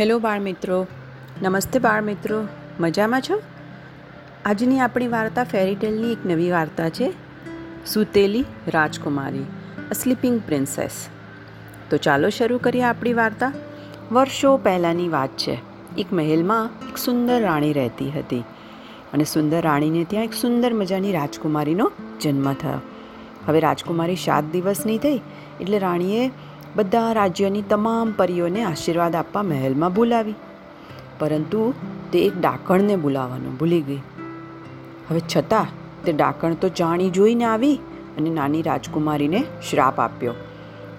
Hello બાળ મિત્રો નમસ્તે બાળ મિત્રો મજામાં છો? આજની આપણી વાર્તા ફેરીટેલની એક નવી વાર્તા છે. સુતેલી રાજકુમારી સ્લીપિંગ પ્રિન્સેસ તો ચાલો શરૂ કરીએ આપણી વાર્તા. વર્ષો પહેલાંની વાત છે. એક મહેલમાં એક સુંદર રાણી રહેતી હતી. અને સુંદર રાણીને ત્યાં એક સુંદર મજાની રાજકુમારીનો જન્મ થયો. હવે રાજકુમારી સાત દિવસની થઈ એટલે રાણીએ બધા રાજ્યની તમામ પરીઓને આશીર્વાદ આપવા મહેલમાં બોલાવી. પરંતુ તે એક ડાકણને બોલાવવાનું ભૂલી ગઈ. હવે છતાં તે ડાકણ તો જાણી જોઈને આવી અને નાની રાજકુમારીને શ્રાપ આપ્યો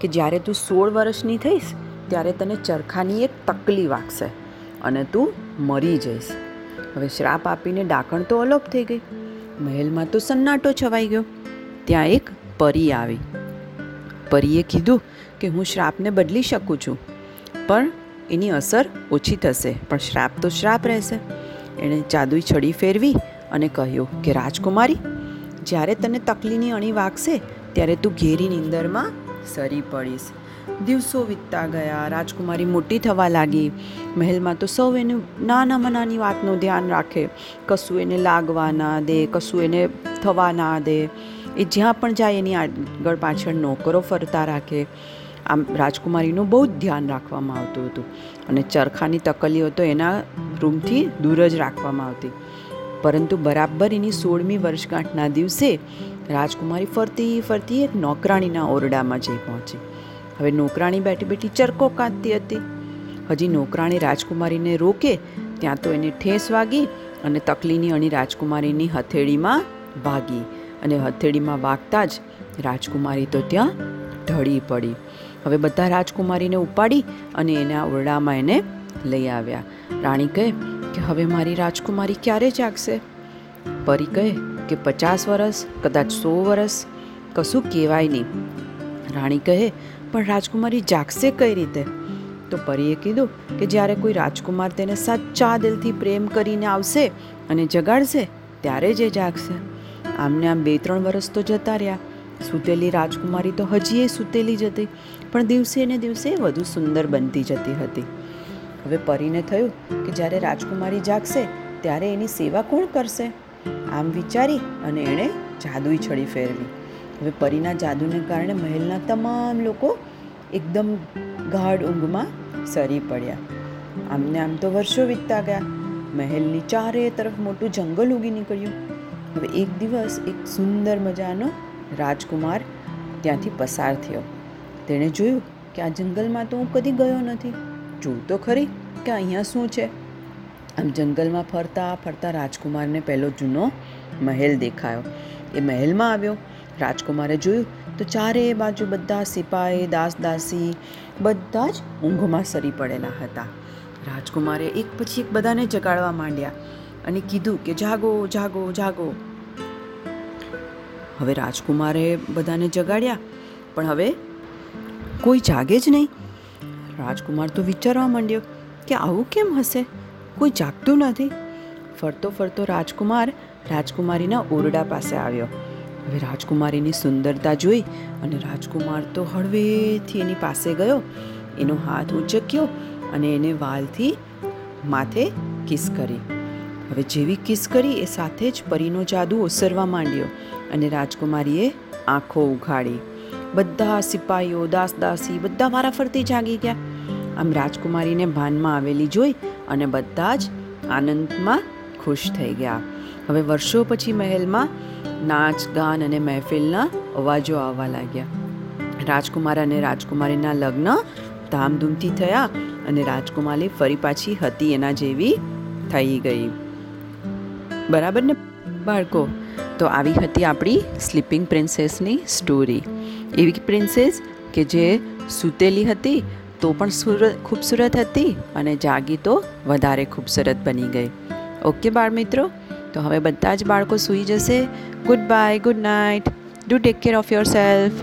કે જ્યારે તું સોળ વર્ષની થઈશ, ત્યારે તને ચરખાની એક તકલી વાગશે અને તું મરી જઈશ. હવે શ્રાપ આપીને ડાકણ તો અલોપ થઈ ગઈ. મહેલમાં તો સન્નાટો છવાઈ ગયો. ત્યાં એક પરી આવી. પરીએ કીધું કે હું શ્રાપને બદલી શકું છું. પણ એની અસર ઓછી થશે. પણ શ્રાપ તો શ્રાપ રહેશે. એણે જાદુઈ છડી ફેરવી અને કહ્યું કે, રાજકુમારી, જ્યારે તને તકલીની અણી વાગશે, ત્યારે તું ઘેરી નીંદરમાં સરી પડીશ. દિવસો વીતતા ગયા, રાજકુમારી મોટી થવા લાગી. મહેલમાં તો સૌ એનું નાનામાં નાની વાતનું ધ્યાન રાખે. કશું એને લાગવા ના દે, કશું એને થવા ના દે. એ જ્યાં પણ જાય એની આગળ પાછળ નોકરો ફરતા રાખે. આમ રાજકુમારીનું બહુ જ ધ્યાન રાખવામાં આવતું હતું. અને ચરખાની તકલીઓ તો એના રૂમથી દૂર જ રાખવામાં આવતી. પરંતુ બરાબર એની સોળમી વર્ષગાંઠના દિવસે રાજકુમારી ફરતી ફરતી એક નોકરાણીના ઓરડામાં જઈ પહોંચી. હવે નોકરાણી બેઠી બેઠી ચરકો કાંતતી હતી. હજી નોકરાણી રાજકુમારીને રોકે ત્યાં તો એને ઠેસ વાગી અને તકલીની અણી રાજકુમારીની હથેળીમાં ભાગી. અને હથેળીમાં વાગતા જ રાજકુમારી તો ત્યાં ઢળી પડી. હવે બધા રાજકુમારીને ઉપાડી અને એના ઓરડામાં એને લઈ આવ્યા. રાણી કહે કે હવે મારી રાજકુમારી ક્યારે જાગશે? પરી કહે કે પચાસ વર્ષ કદાચ સો વર્ષ કશું કહેવાય નહીં. રાણી કહે, પણ રાજકુમારી જાગશે કઈ રીતે? તો પરીએ કીધું કે જ્યારે કોઈ રાજકુમાર તેને સાચા દિલથી પ્રેમ કરીને આવશે અને જગાડશે, ત્યારે જ એ જાગશે. આમને આમ બે ત્રણ વર્ષ તો જતા રહ્યા. સૂતેલી રાજકુમારી તો હજી સૂતેલી જ હતી, પણ દિવસે ને દિવસે વધુ સુંદર બનતી જતી હતી. હવે પરીને થયું કે જ્યારે રાજકુમારી જાગશે, ત્યારે એની સેવા કોણ કરશે? આમ વિચારી અને એણે જાદુઈ છડી ફેરવી. હવે પરીના જાદુને કારણે મહેલના તમામ લોકો એકદમ ગાઢ ઊંઘમાં સરી પડ્યા. આમને આમ તો વર્ષો વીતતા ગયા. મહેલની ચારે તરફ મોટું જંગલ ઉગી નીકળ્યું. હવે એક દિવસ એક સુંદર મજાનો રાજકુમાર ત્યાંથી પસાર થયો. તેણે જોયું કે આ જંગલમાં તો હું કદી ગયો નથી. જોઉં તો ખરી કે અહીંયા શું છે? આમ જંગલમાં ફરતા ફરતા રાજકુમારને પહેલો જૂનો મહેલ દેખાયો. એ મહેલમાં આવ્યો. રાજકુમારે જોયું તો ચારે બાજુ બધા સિપાહી દાસ દાસી બધા જ ઊંઘમાં સરી પડેલા હતા. રાજકુમારે એક પછી એક બધાને જગાડવા માંડ્યા અને કીધું કે જાગો જાગો જાગો. હવે રાજકુમારે બધાને જગાડ્યા, પણ હવે કોઈ જાગે જ નહીં. રાજકુમાર તો વિચારવા માંડ્યો કે આવું કેમ હશે? કોઈ જાગતું નથી. ફરતો ફરતો રાજકુમાર રાજકુમારીના ઓરડા પાસે આવ્યો. હવે રાજકુમારીની સુંદરતા જોઈ અને રાજકુમાર તો હળવેથી એની પાસે ગયો. એનો હાથ ઉંચક્યો અને એને વાલથી માથે કિસ કરી. હવે જેવી કિસ કરી એ સાથે જ પરીનો જાદુ ઓસરવા માંડ્યો અને રાજકુમારીએ આંખો ઉઘાડી. બધા સિપાહીઓ દાસ દાસી બધા વારાફરતી જાગી ગયા. આમ રાજકુમારીને ભાનમાં આવેલી જોઈ અને બધા જ આનંદમાં ખુશ થઈ ગયા. હવે વર્ષો પછી મહેલમાં નાચ, ગાન અને મહેફિલના અવાજો આવવા લાગ્યા. રાજકુમાર અને રાજકુમારીના લગ્ન ધામધૂમથી થયા અને રાજકુમારી ફરી પાછી હતી એના જેવી થઈ ગઈ. બરાબર ને બાળકો? તો આવી હતી આપણી સ્લીપિંગ પ્રિન્સેસની સ્ટોરી એવી પ્રિન્સેસ કે જે સૂતેલી હતી તો પણ સુરત ખૂબસૂરત હતી અને જાગી તો વધારે ખૂબસૂરત બની ગઈ. ઓકે બાળ મિત્રો તો હવે બધા જ બાળકો સૂઈ જશે. Goodbye good night do take care of yourself